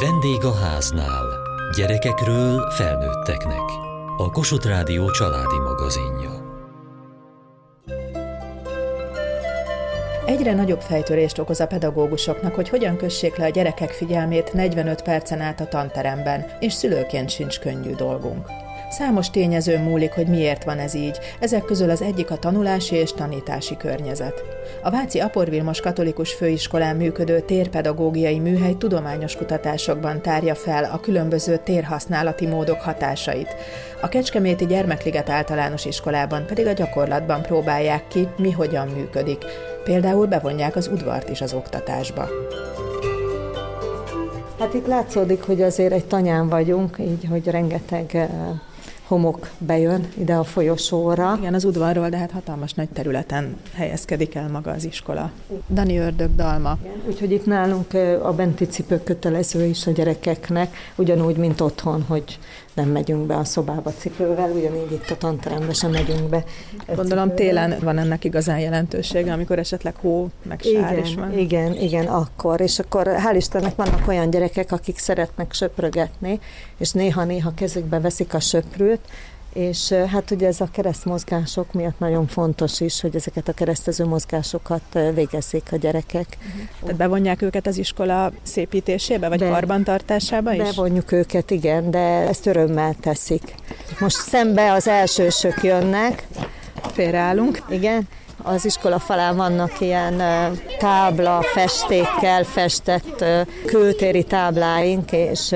Vendég a háznál. Gyerekekről felnőtteknek. A Kossuth Rádió családi magazinja. Egyre nagyobb fejtörést okoz a pedagógusoknak, hogy hogyan kössék le a gyerekek figyelmét 45 percen át a tanteremben, és szülőként sincs könnyű dolgunk. Számos tényező múlik, hogy miért van ez így, ezek közül az egyik a tanulási és tanítási környezet. A Váci Apor Vilmos Katolikus Főiskolán működő térpedagógiai műhely tudományos kutatásokban tárja fel a különböző térhasználati módok hatásait. A Kecskeméti Gyermekliget általános iskolában pedig a gyakorlatban próbálják ki, mi hogyan működik. Például bevonják az udvart is az oktatásba. Hát itt látszódik, hogy azért egy tanyán vagyunk, így, hogy rengeteg homok bejön ide a folyosóra. Igen, az udvarról, de hát hatalmas nagy területen helyezkedik el maga az iskola. Dani Ördög Dalma. Igen, úgyhogy itt nálunk a benti cipők kötelező is a gyerekeknek, ugyanúgy, mint otthon, hogy nem megyünk be a szobába cipővel, ugyanígy itt a tanterembe sem megyünk be. Gondolom télen van ennek igazán jelentősége, amikor esetleg hó, meg sár igen, is van. Igen, igen, akkor. És akkor hál' Istennek vannak olyan gyerekek, akik szeretnek söprögetni, és néha-néha kezükbe veszik a söprűt, és hát ugye ez a keresztmozgások miatt nagyon fontos is, hogy ezeket a keresztező mozgásokat végezzék a gyerekek. Uh-huh. Tehát bevonják őket az iskola szépítésébe, vagy karbantartásába is? Bevonjuk őket, igen, de ezt örömmel teszik. Most szembe az elsősök jönnek. Félreállunk. Igen, az iskola falán vannak ilyen tábla, festékkel festett kültéri tábláink, és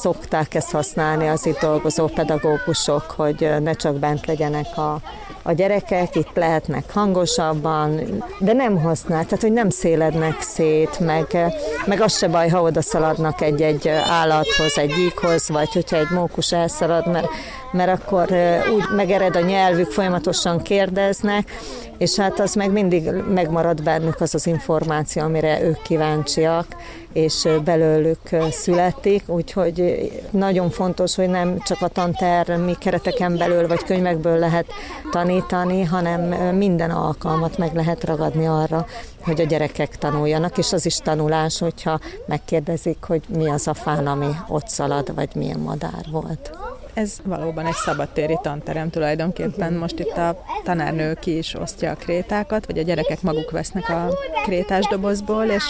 szokták ezt használni az itt dolgozó pedagógusok, hogy ne csak bent legyenek a, a gyerekek, itt lehetnek hangosabban, de nem használ, tehát hogy nem szélednek szét, meg, meg az se baj, ha oda szaladnak egy-egy állathoz, egy gyíkhoz, vagy hogyha egy mókus elszalad, mert, mert akkor úgy megered a nyelvük, folyamatosan kérdeznek, és hát az meg mindig megmarad bennük az az információ, amire ők kíváncsiak, és belőlük születik, úgyhogy nagyon fontos, hogy nem csak a tantermi kereteken belül vagy könyvekből lehet tanítani, hanem minden alkalmat meg lehet ragadni arra, hogy a gyerekek tanuljanak, és az is tanulás, hogyha megkérdezik, hogy mi az a fán, ami ott szalad, vagy milyen madár volt. Ez valóban egy szabadtéri tanterem tulajdonképpen. Most itt a tanárnő ki is osztja a krétákat, vagy a gyerekek maguk vesznek a krétás dobozból, és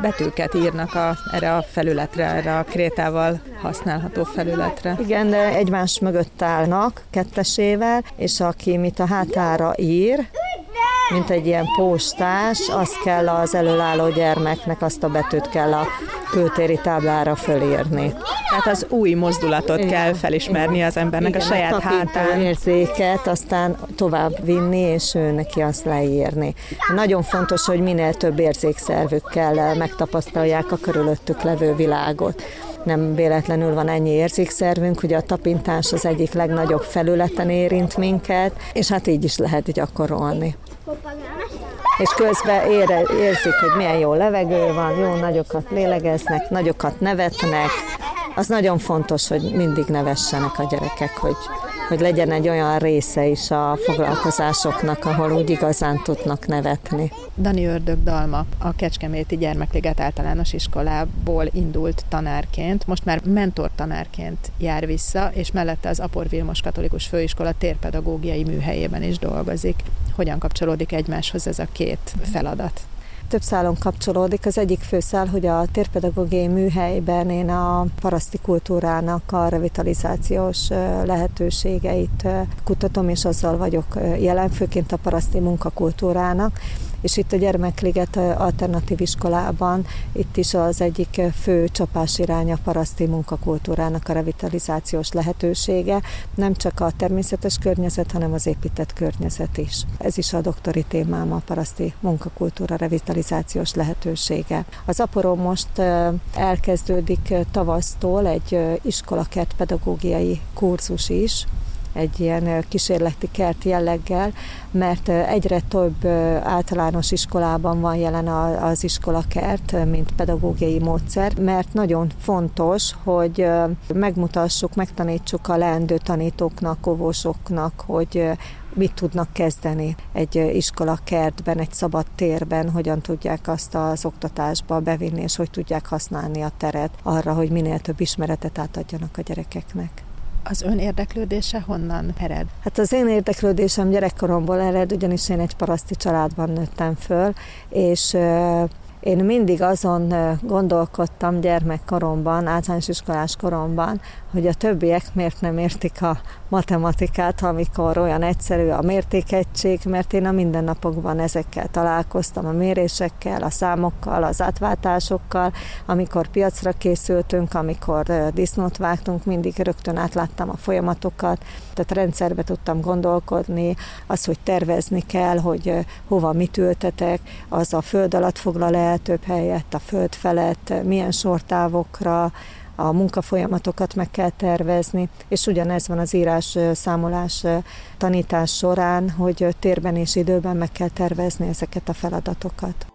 betűket írnak a, erre a felületre, erre a krétával használható felületre. Igen, de egymás mögött állnak kettesével, és aki mit a hátára ír, mint egy ilyen postás, azt kell az előálló gyermeknek, azt a betűt kell a kültéri táblára fölírni. Tehát az új mozdulatot Igen. kell felismerni az embernek Igen, a saját hátán. érzéket, aztán tovább vinni, és ő neki azt leírni. Nagyon fontos, hogy minél több érzékszervükkel megtapasztalják a körülöttük levő világot nem véletlenül van ennyi érzékszervünk, hogy a tapintás az egyik legnagyobb felületen érint minket, és hát így is lehet gyakorolni és közben ére, érzik, hogy milyen jó levegő van, jó nagyokat lélegeznek, nagyokat nevetnek. Az nagyon fontos, hogy mindig nevessenek a gyerekek, hogy hogy legyen egy olyan része is a foglalkozásoknak, ahol úgy igazán tudnak nevetni. Dani Ördög Dalma a Kecskeméti Gyermekliget általános iskolából indult tanárként, most már mentor tanárként jár vissza, és mellette az Apor Vilmos Katolikus Főiskola térpedagógiai műhelyében is dolgozik. Hogyan kapcsolódik egymáshoz ez a két feladat? több szálon kapcsolódik. Az egyik főszál, hogy a térpedagógiai műhelyben én a paraszti kultúrának a revitalizációs lehetőségeit kutatom, és azzal vagyok jelen, főként a paraszti munkakultúrának és itt a Gyermekliget Alternatív Iskolában itt is az egyik fő csapás iránya paraszti munkakultúrának a revitalizációs lehetősége, nem csak a természetes környezet, hanem az épített környezet is. Ez is a doktori témám a paraszti munkakultúra revitalizációs lehetősége. Az aporon most elkezdődik tavasztól egy iskolakert pedagógiai kurzus is, egy ilyen kísérleti kert jelleggel, mert egyre több általános iskolában van jelen az iskolakert, mint pedagógiai módszer, mert nagyon fontos, hogy megmutassuk, megtanítsuk a leendő tanítóknak, óvósoknak, hogy mit tudnak kezdeni egy iskola kertben, egy szabad térben, hogyan tudják azt az oktatásba bevinni, és hogy tudják használni a teret arra, hogy minél több ismeretet átadjanak a gyerekeknek. Az ön érdeklődése honnan ered? Hát az én érdeklődésem gyerekkoromból ered, ugyanis én egy paraszti családban nőttem föl, és én mindig azon gondolkodtam gyermekkoromban, általános iskolás koromban, hogy a többiek miért nem értik a matematikát, amikor olyan egyszerű a mértékegység, mert én a mindennapokban ezekkel találkoztam, a mérésekkel, a számokkal, az átváltásokkal, amikor piacra készültünk, amikor disznót vágtunk, mindig rögtön átláttam a folyamatokat, tehát rendszerbe tudtam gondolkodni, az, hogy tervezni kell, hogy hova mit ültetek, az a föld alatt foglal el több helyet, a föld felett, milyen sortávokra, a munkafolyamatokat meg kell tervezni, és ugyanez van az írás, számolás, tanítás során, hogy térben és időben meg kell tervezni ezeket a feladatokat.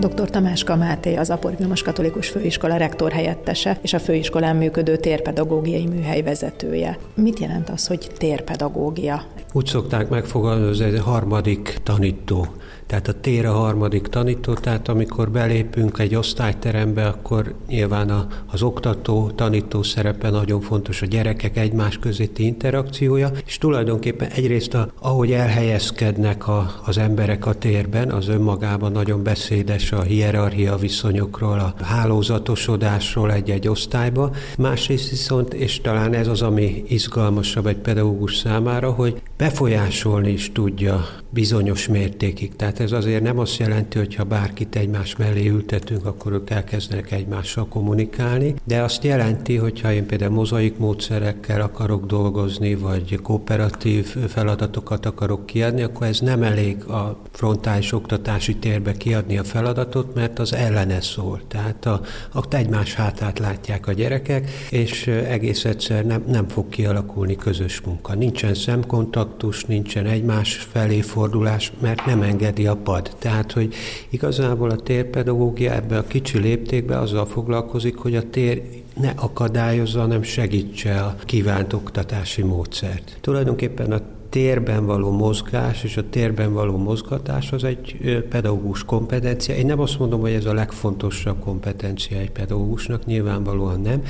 Dr. Tamáska Máté az Apor Vilmos Katolikus Főiskola rektor helyettese és a főiskolán működő térpedagógiai műhely vezetője. Mit jelent az, hogy térpedagógia? Úgy szokták megfogalmazni, ez egy harmadik tanító tehát a tér a harmadik tanító, tehát amikor belépünk egy osztályterembe, akkor nyilván a, az oktató, tanító szerepe nagyon fontos, a gyerekek egymás közötti interakciója, és tulajdonképpen egyrészt a, ahogy elhelyezkednek a, az emberek a térben, az önmagában nagyon beszédes a hierarchia viszonyokról, a hálózatosodásról egy-egy osztályba. Másrészt viszont, és talán ez az, ami izgalmasabb egy pedagógus számára, hogy befolyásolni is tudja bizonyos mértékig. Tehát ez azért nem azt jelenti, hogy ha bárkit egymás mellé ültetünk, akkor ők elkezdenek egymással kommunikálni, de azt jelenti, hogy ha én például mozaik módszerekkel akarok dolgozni, vagy kooperatív feladatokat akarok kiadni, akkor ez nem elég a frontális oktatási térbe kiadni a feladatot, mert az ellene szól. Tehát a, a egymás hátát látják a gyerekek, és egész egyszer nem, nem fog kialakulni közös munka. Nincsen szemkontaktus, nincsen egymás felé fordulás, mert nem engedi a pad. Tehát, hogy igazából a térpedagógia ebbe a kicsi léptékbe azzal foglalkozik, hogy a tér ne akadályozza, hanem segítse a kívánt oktatási módszert. Tulajdonképpen a térben való mozgás és a térben való mozgatás az egy pedagógus kompetencia. Én nem azt mondom, hogy ez a legfontosabb kompetencia egy pedagógusnak, nyilvánvalóan nem,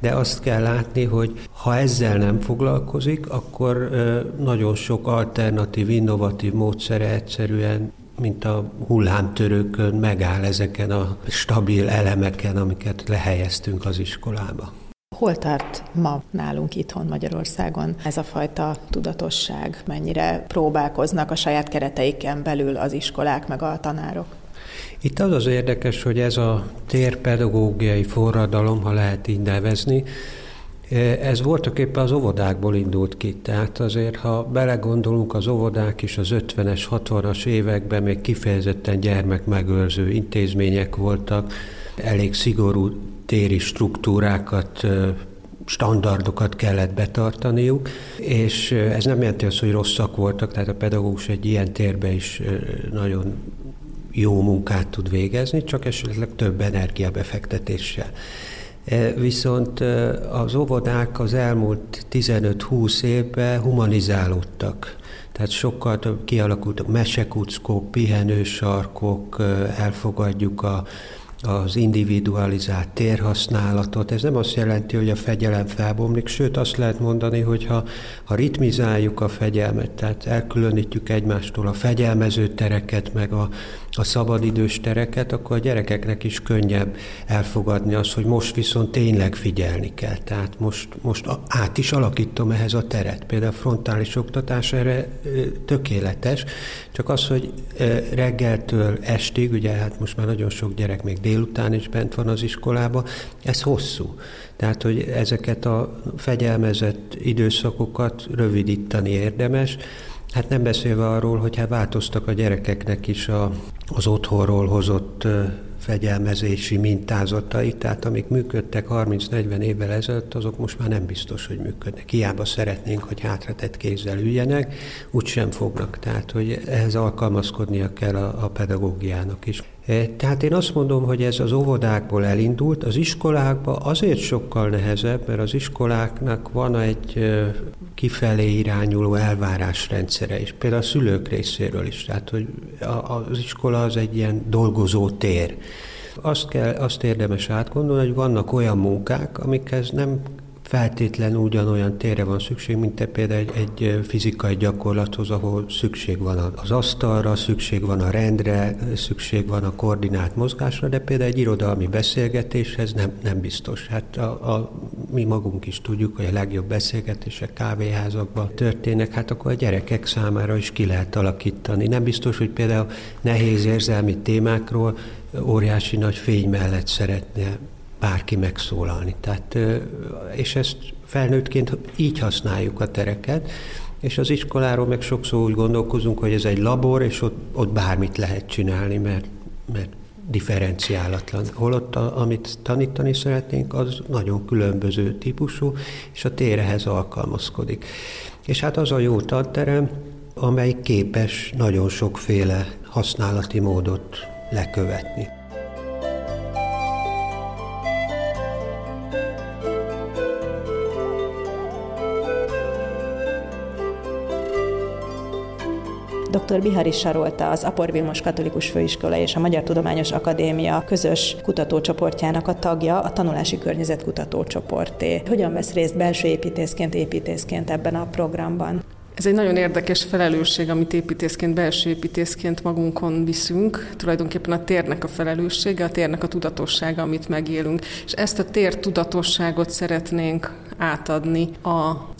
de azt kell látni, hogy ha ezzel nem foglalkozik, akkor nagyon sok alternatív, innovatív módszere egyszerűen mint a hullámtörőkön megáll ezeken a stabil elemeken, amiket lehelyeztünk az iskolába. Hol tart ma nálunk itthon Magyarországon ez a fajta tudatosság? Mennyire próbálkoznak a saját kereteiken belül az iskolák meg a tanárok? Itt az az érdekes, hogy ez a térpedagógiai forradalom, ha lehet így nevezni, ez voltak éppen az óvodákból indult ki. Tehát azért, ha belegondolunk, az óvodák is az 50-es, 60-as években még kifejezetten gyermekmegőrző intézmények voltak, elég szigorú téri struktúrákat standardokat kellett betartaniuk, és ez nem jelenti azt, hogy rosszak voltak, tehát a pedagógus egy ilyen térbe is nagyon jó munkát tud végezni, csak esetleg több energiabefektetéssel. Viszont az óvodák az elmúlt 15-20 évben humanizálódtak. Tehát sokkal több kialakultak mesekuckók, pihenősarkok, elfogadjuk a az individualizált térhasználatot. Ez nem azt jelenti, hogy a fegyelem felbomlik, sőt azt lehet mondani, hogy ha, ha ritmizáljuk a fegyelmet, tehát elkülönítjük egymástól a fegyelmező tereket, meg a, a szabadidős tereket, akkor a gyerekeknek is könnyebb elfogadni azt, hogy most viszont tényleg figyelni kell. Tehát most, most át is alakítom ehhez a teret. Például a frontális oktatás erre tökéletes, csak az, hogy reggeltől estig, ugye hát most már nagyon sok gyerek még délután is bent van az iskolába, ez hosszú. Tehát, hogy ezeket a fegyelmezett időszakokat rövidítani érdemes, Hát nem beszélve arról, hogy hát változtak a gyerekeknek is a, az otthonról hozott fegyelmezési mintázatai, tehát amik működtek 30-40 évvel ezelőtt, azok most már nem biztos, hogy működnek. Hiába szeretnénk, hogy hátratett kézzel üljenek, úgysem fognak. Tehát, hogy ehhez alkalmazkodnia kell a, a pedagógiának is. E, tehát én azt mondom, hogy ez az óvodákból elindult, az iskolákban azért sokkal nehezebb, mert az iskoláknak van egy e, kifelé irányuló elvárásrendszere is, például a szülők részéről is, tehát hogy az iskola az egy ilyen dolgozó tér. Azt, kell, azt érdemes átgondolni, hogy vannak olyan munkák, amikhez nem feltétlenül ugyanolyan térre van szükség, mint te például egy, egy fizikai gyakorlathoz, ahol szükség van az asztalra, szükség van a rendre, szükség van a koordinált mozgásra, de például egy irodalmi beszélgetéshez nem, nem biztos. Hát a, a, mi magunk is tudjuk, hogy a legjobb beszélgetések kávéházakban történnek, hát akkor a gyerekek számára is ki lehet alakítani. Nem biztos, hogy például nehéz érzelmi témákról óriási nagy fény mellett szeretne bárki megszólalni. Tehát, és ezt felnőttként így használjuk a tereket, és az iskoláról meg sokszor úgy gondolkozunk, hogy ez egy labor, és ott, ott bármit lehet csinálni, mert, mert differenciálatlan. Holott, a, amit tanítani szeretnénk, az nagyon különböző típusú, és a térehez alkalmazkodik. És hát az a jó tanterem, amely képes nagyon sokféle használati módot lekövetni. Dr. Bihari Sarolta, az Apor Vilmos Katolikus Főiskola és a Magyar Tudományos Akadémia közös kutatócsoportjának a tagja, a Tanulási Környezet Kutatócsoporté. Hogyan vesz részt belső építészként, építészként ebben a programban? Ez egy nagyon érdekes felelősség, amit építészként, belső építészként magunkon viszünk. Tulajdonképpen a térnek a felelőssége, a térnek a tudatossága, amit megélünk. És ezt a tér tudatosságot szeretnénk átadni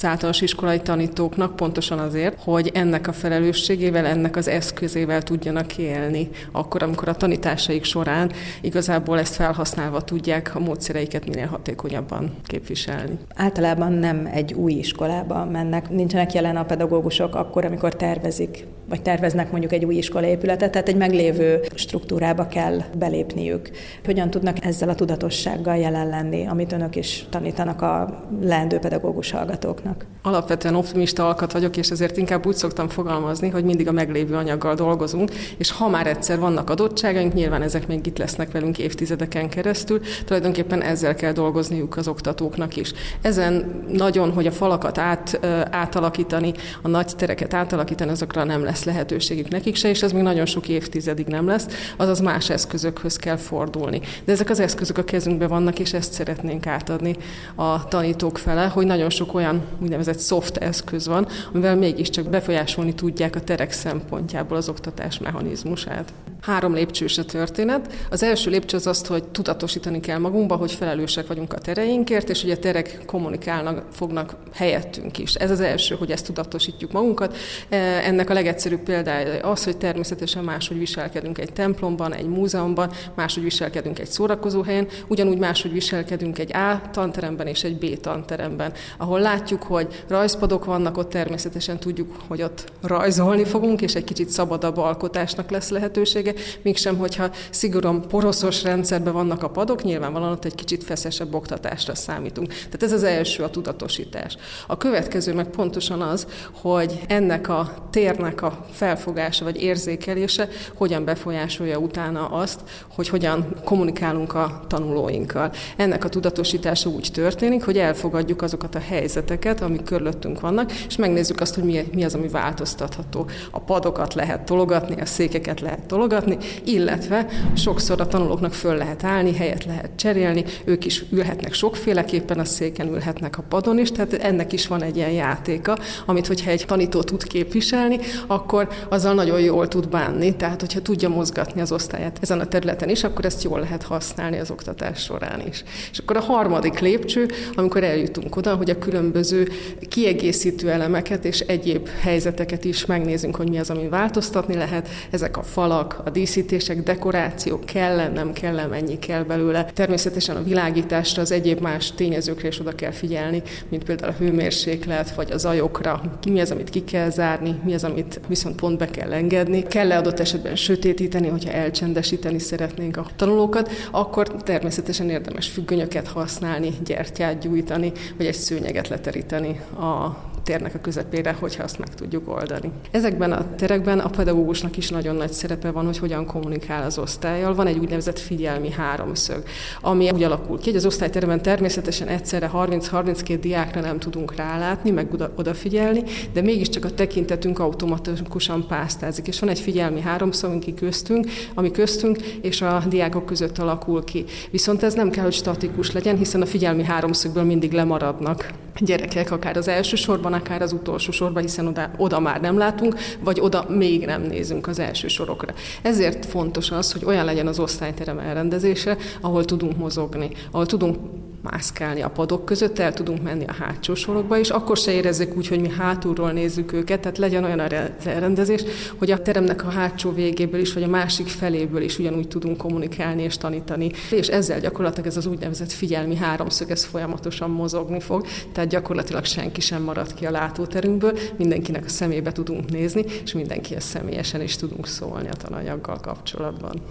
az általános iskolai tanítóknak, pontosan azért, hogy ennek a felelősségével, ennek az eszközével tudjanak élni, akkor, amikor a tanításaik során igazából ezt felhasználva tudják a módszereiket minél hatékonyabban képviselni. Általában nem egy új iskolába mennek, nincsenek jelen a pedagógusok akkor, amikor tervezik, vagy terveznek mondjuk egy új iskolaépületet, tehát egy meglévő struktúrába kell belépniük. Hogyan tudnak ezzel a tudatossággal jelen lenni, amit önök is tanítanak a leendő pedagógus hallgatóknak? Alapvetően optimista alkat vagyok, és ezért inkább úgy szoktam fogalmazni, hogy mindig a meglévő anyaggal dolgozunk, és ha már egyszer vannak adottságaink, nyilván ezek még itt lesznek velünk évtizedeken keresztül, tulajdonképpen ezzel kell dolgozniuk az oktatóknak is. Ezen nagyon, hogy a falakat át, átalakítani, a nagy tereket átalakítani, azokra nem lesz lehetőségük nekik se, és ez még nagyon sok évtizedig nem lesz, azaz más eszközökhöz kell fordulni. De ezek az eszközök a kezünkben vannak, és ezt szeretnénk átadni a tanítók fele, hogy nagyon sok olyan úgynevezett soft eszköz van, amivel mégiscsak befolyásolni tudják a terek szempontjából az oktatás mechanizmusát. Három lépcsős a történet. Az első lépcső az azt, hogy tudatosítani kell magunkba, hogy felelősek vagyunk a tereinkért, és hogy a terek kommunikálnak, fognak helyettünk is. Ez az első, hogy ezt tudatosítjuk magunkat. E, ennek a legegyszerűbb példája az, hogy természetesen máshogy viselkedünk egy templomban, egy múzeumban, máshogy viselkedünk egy szórakozóhelyen, ugyanúgy máshogy viselkedünk egy A tanteremben és egy B tanteremben, ahol látjuk, hogy rajzpadok vannak, ott természetesen tudjuk, hogy ott rajzolni fogunk, és egy kicsit szabadabb alkotásnak lesz lehetősége, mégsem, hogyha szigorúan poroszos rendszerben vannak a padok, nyilvánvalóan ott egy kicsit feszesebb oktatásra számítunk. Tehát ez az első a tudatosítás. A következő meg pontosan az, hogy ennek a térnek a felfogása vagy érzékelése hogyan befolyásolja utána azt, hogy hogyan kommunikálunk a tanulóinkkal. Ennek a tudatosítása úgy történik, hogy elfogadjuk azokat a helyzeteket, amik körülöttünk vannak, és megnézzük azt, hogy mi, mi az, ami változtatható. A padokat lehet tologatni, a székeket lehet tologatni, illetve sokszor a tanulóknak föl lehet állni, helyet lehet cserélni, ők is ülhetnek sokféleképpen, a széken ülhetnek a padon is, tehát ennek is van egy ilyen játéka, amit hogyha egy tanító tud képviselni, akkor azzal nagyon jól tud bánni, tehát hogyha tudja mozgatni az osztályát ezen a területen is, akkor ezt jól lehet használni az oktatás során is. És akkor a harmadik lépcső, amikor eljutunk oda, hogy a különböző kiegészítő elemeket és egyéb helyzeteket is megnézünk, hogy mi az, ami változtatni lehet. Ezek a falak, a díszítések, dekoráció, kell nem kell mennyi kell belőle. Természetesen a világításra, az egyéb más tényezőkre is oda kell figyelni, mint például a hőmérséklet, vagy a zajokra, mi az, amit ki kell zárni, mi az, amit viszont pont be kell engedni. Kell-e adott esetben sötétíteni, hogyha elcsendesíteni szeretnénk a tanulókat, akkor természetesen érdemes függönyöket használni, gyertyát gyújtani, vagy egy szőnyeget leteríteni a térnek a közepére, hogyha azt meg tudjuk oldani. Ezekben a terekben a pedagógusnak is nagyon nagy szerepe van, hogy hogyan kommunikál az osztályjal. Van egy úgynevezett figyelmi háromszög, ami úgy alakul ki, hogy az osztályteremben természetesen egyszerre 30-32 diákra nem tudunk rálátni, meg odafigyelni, de mégiscsak a tekintetünk automatikusan pásztázik, és van egy figyelmi háromszög, ami köztünk, ami köztünk és a diákok között alakul ki. Viszont ez nem kell, hogy statikus legyen, hiszen a figyelmi háromszögből mindig lemaradnak gyerekek, akár az első sorban, akár az utolsó sorban, hiszen oda, oda már nem látunk, vagy oda még nem nézünk az első sorokra. Ezért fontos az, hogy olyan legyen az osztályterem elrendezése, ahol tudunk mozogni, ahol tudunk mászkálni a padok között, el tudunk menni a hátsó sorokba, és akkor se érezzük úgy, hogy mi hátulról nézzük őket, tehát legyen olyan az elrendezés, hogy a teremnek a hátsó végéből is, vagy a másik feléből is ugyanúgy tudunk kommunikálni és tanítani. És ezzel gyakorlatilag ez az úgynevezett figyelmi háromszög, ez folyamatosan mozogni fog, tehát gyakorlatilag senki sem marad ki a látóterünkből, mindenkinek a szemébe tudunk nézni, és mindenkihez személyesen is tudunk szólni a tananyaggal kapcsolatban.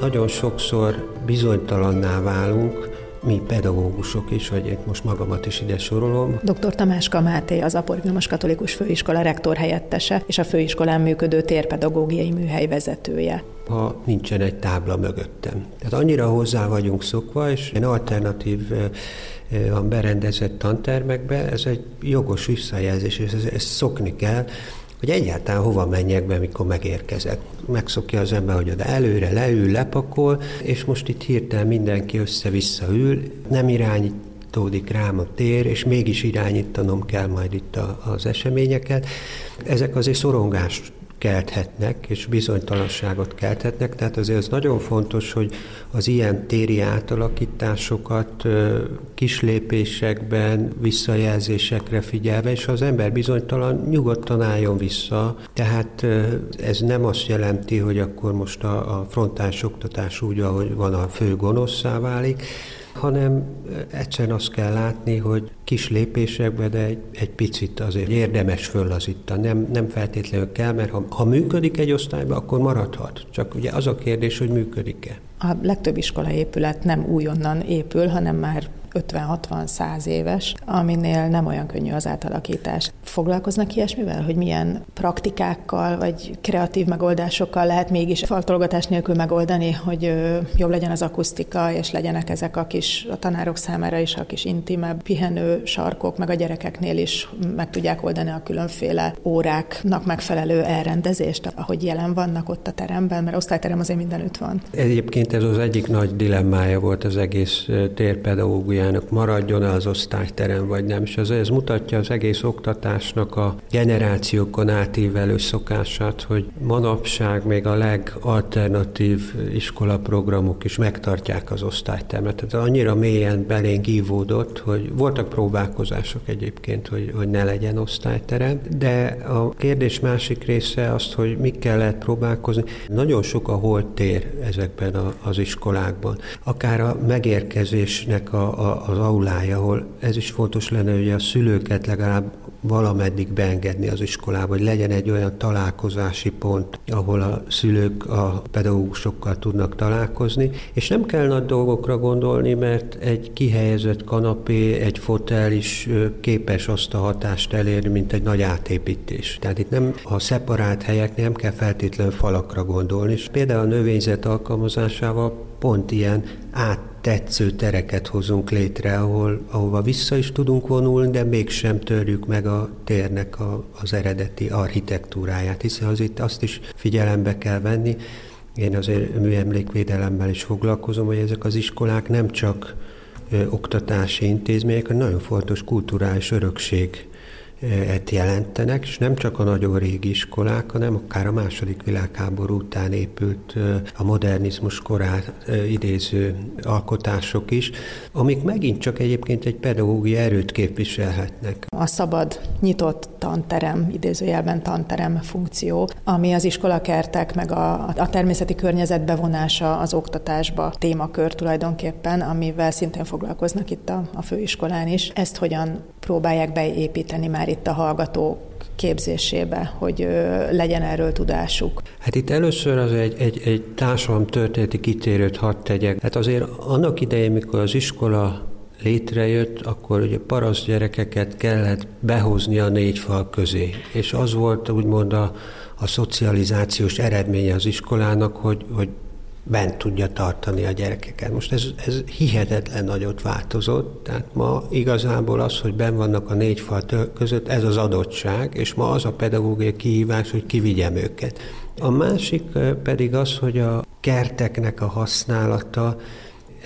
Nagyon sokszor bizonytalanná válunk, mi pedagógusok is, vagy én most magamat is ide sorolom. Dr. Tamáska Máté, az Apor Vilmos Katolikus Főiskola rektor helyettese és a főiskolán működő térpedagógiai műhely vezetője. Ha nincsen egy tábla mögöttem. Tehát annyira hozzá vagyunk szokva, és egy alternatív van berendezett tantermekbe, ez egy jogos visszajelzés, és ezt, ezt szokni kell, hogy egyáltalán hova menjek be, mikor megérkezek. Megszokja az ember, hogy oda előre leül, lepakol, és most itt hirtelen mindenki össze-vissza ül, nem irányítódik rám a tér, és mégis irányítanom kell majd itt a, az eseményeket. Ezek azért szorongást kelthetnek, és bizonytalanságot kelthetnek, tehát azért az nagyon fontos, hogy az ilyen téri átalakításokat kis lépésekben, visszajelzésekre figyelve, és ha az ember bizonytalan, nyugodtan álljon vissza. Tehát ez nem azt jelenti, hogy akkor most a, a frontális oktatás úgy, ahogy van, a fő gonoszszá válik, hanem egyszerűen azt kell látni, hogy kis lépésekben, de egy, egy picit azért érdemes föllazítani. Nem, nem feltétlenül kell, mert ha, ha működik egy osztályban, akkor maradhat. Csak ugye az a kérdés, hogy működik-e. A legtöbb épület nem újonnan épül, hanem már 50-60-100 éves, aminél nem olyan könnyű az átalakítás. Foglalkoznak ilyesmivel, hogy milyen praktikákkal vagy kreatív megoldásokkal lehet mégis faltolgatás nélkül megoldani, hogy jobb legyen az akusztika, és legyenek ezek a kis a tanárok számára is a kis intimebb pihenő sarkok, meg a gyerekeknél is meg tudják oldani a különféle óráknak megfelelő elrendezést, ahogy jelen vannak ott a teremben, mert osztályterem azért mindenütt van. Egyébként ez az egyik nagy dilemmája volt az egész térpedagógia pedagógiának maradjon-e az osztályterem, vagy nem. És ez, ez mutatja az egész oktatásnak a generációkon átívelő szokását, hogy manapság még a legalternatív iskolaprogramok is megtartják az osztálytermet. Tehát annyira mélyen belénk ívódott, hogy voltak próbálkozások egyébként, hogy, hogy ne legyen osztályterem, de a kérdés másik része azt, hogy mikkel lehet próbálkozni. Nagyon sok a holtér ezekben a, az iskolákban. Akár a megérkezésnek a, a az aulája, ahol ez is fontos lenne, hogy a szülőket legalább valameddig beengedni az iskolába, hogy legyen egy olyan találkozási pont, ahol a szülők a pedagógusokkal tudnak találkozni, és nem kell nagy dolgokra gondolni, mert egy kihelyezett kanapé, egy fotel is képes azt a hatást elérni, mint egy nagy átépítés. Tehát itt nem a szeparált helyek nem kell feltétlenül falakra gondolni, és például a növényzet alkalmazásával pont ilyen áttetsző tereket hozunk létre, ahol, ahova vissza is tudunk vonulni, de mégsem törjük meg a térnek a, az eredeti architektúráját, hiszen az itt azt is figyelembe kell venni, én azért műemlékvédelemmel is foglalkozom, hogy ezek az iskolák nem csak ö, oktatási intézmények, hanem nagyon fontos kulturális örökség et jelentenek, és nem csak a nagyon régi iskolák, hanem akár a második világháború után épült a modernizmus korát idéző alkotások is, amik megint csak egyébként egy pedagógiai erőt képviselhetnek. A szabad, nyitott tanterem, idézőjelben tanterem funkció, ami az iskolakertek meg a, a természeti környezet bevonása az oktatásba témakör tulajdonképpen, amivel szintén foglalkoznak itt a, a főiskolán is. Ezt hogyan próbálják beépíteni már itt a hallgatók képzésébe, hogy legyen erről tudásuk? Hát itt először az egy, egy, egy társadalom történeti kitérőt hadd tegyek. Hát azért annak idején, mikor az iskola létrejött, akkor ugye paraszt gyerekeket kellett behozni a négy fal közé. És az volt úgymond a, a szocializációs eredménye az iskolának, hogy, hogy bent tudja tartani a gyerekeket. Most ez, ez hihetetlen nagyot változott, tehát ma igazából az, hogy ben vannak a négy fal között, ez az adottság, és ma az a pedagógiai kihívás, hogy kivigyem őket. A másik pedig az, hogy a kerteknek a használata,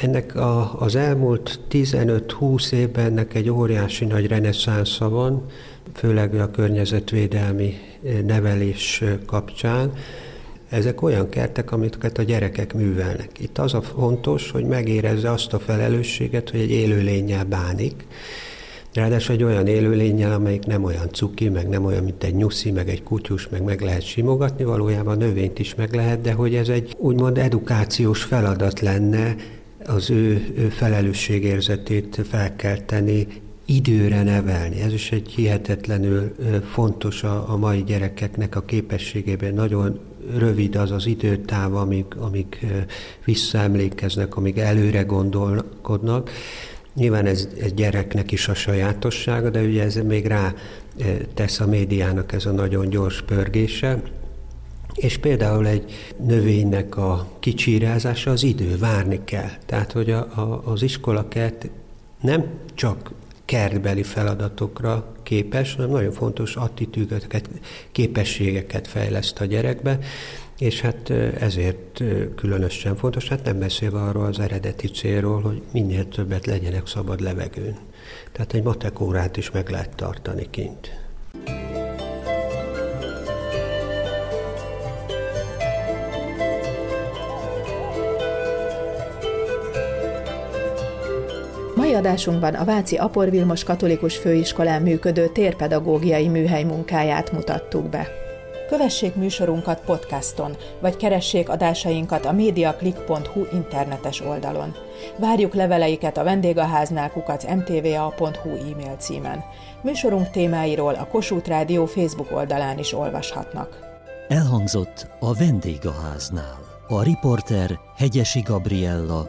ennek a, az elmúlt 15-20 évben ennek egy óriási nagy reneszánsza van, főleg a környezetvédelmi nevelés kapcsán, ezek olyan kertek, amiket a gyerekek művelnek. Itt az a fontos, hogy megérezze azt a felelősséget, hogy egy élőlényel bánik, Ráadásul egy olyan élőlényel, amelyik nem olyan cuki, meg nem olyan, mint egy nyuszi, meg egy kutyus, meg meg lehet simogatni, valójában növényt is meg lehet, de hogy ez egy úgymond edukációs feladat lenne, az ő, ő felelősségérzetét felkelteni, időre nevelni. Ez is egy hihetetlenül fontos a, a mai gyerekeknek a képességében. Nagyon rövid az az időtáv, amíg, amíg visszaemlékeznek, amíg előre gondolkodnak. Nyilván ez, ez gyereknek is a sajátossága, de ugye ez még rá tesz a médiának ez a nagyon gyors pörgése. És például egy növénynek a kicsírázása az idő, várni kell. Tehát, hogy a, a, az iskola kert nem csak kertbeli feladatokra képes, hanem nagyon fontos attitűdöket, képességeket fejleszt a gyerekbe, és hát ezért különösen fontos, hát nem beszélve arról az eredeti célról, hogy minél többet legyenek szabad levegőn. Tehát egy matekórát is meg lehet tartani kint. Adásunkban a Váci Apor Vilmos Katolikus Főiskolán működő térpedagógiai műhely munkáját mutattuk be. Kövessék műsorunkat podcaston, vagy keressék adásainkat a mediaclick.hu internetes oldalon. Várjuk leveleiket a vendégháznál kukac mtva.hu e-mail címen. Műsorunk témáiról a Kossuth Rádió Facebook oldalán is olvashatnak. Elhangzott a vendégháznál. A riporter Hegyesi Gabriella,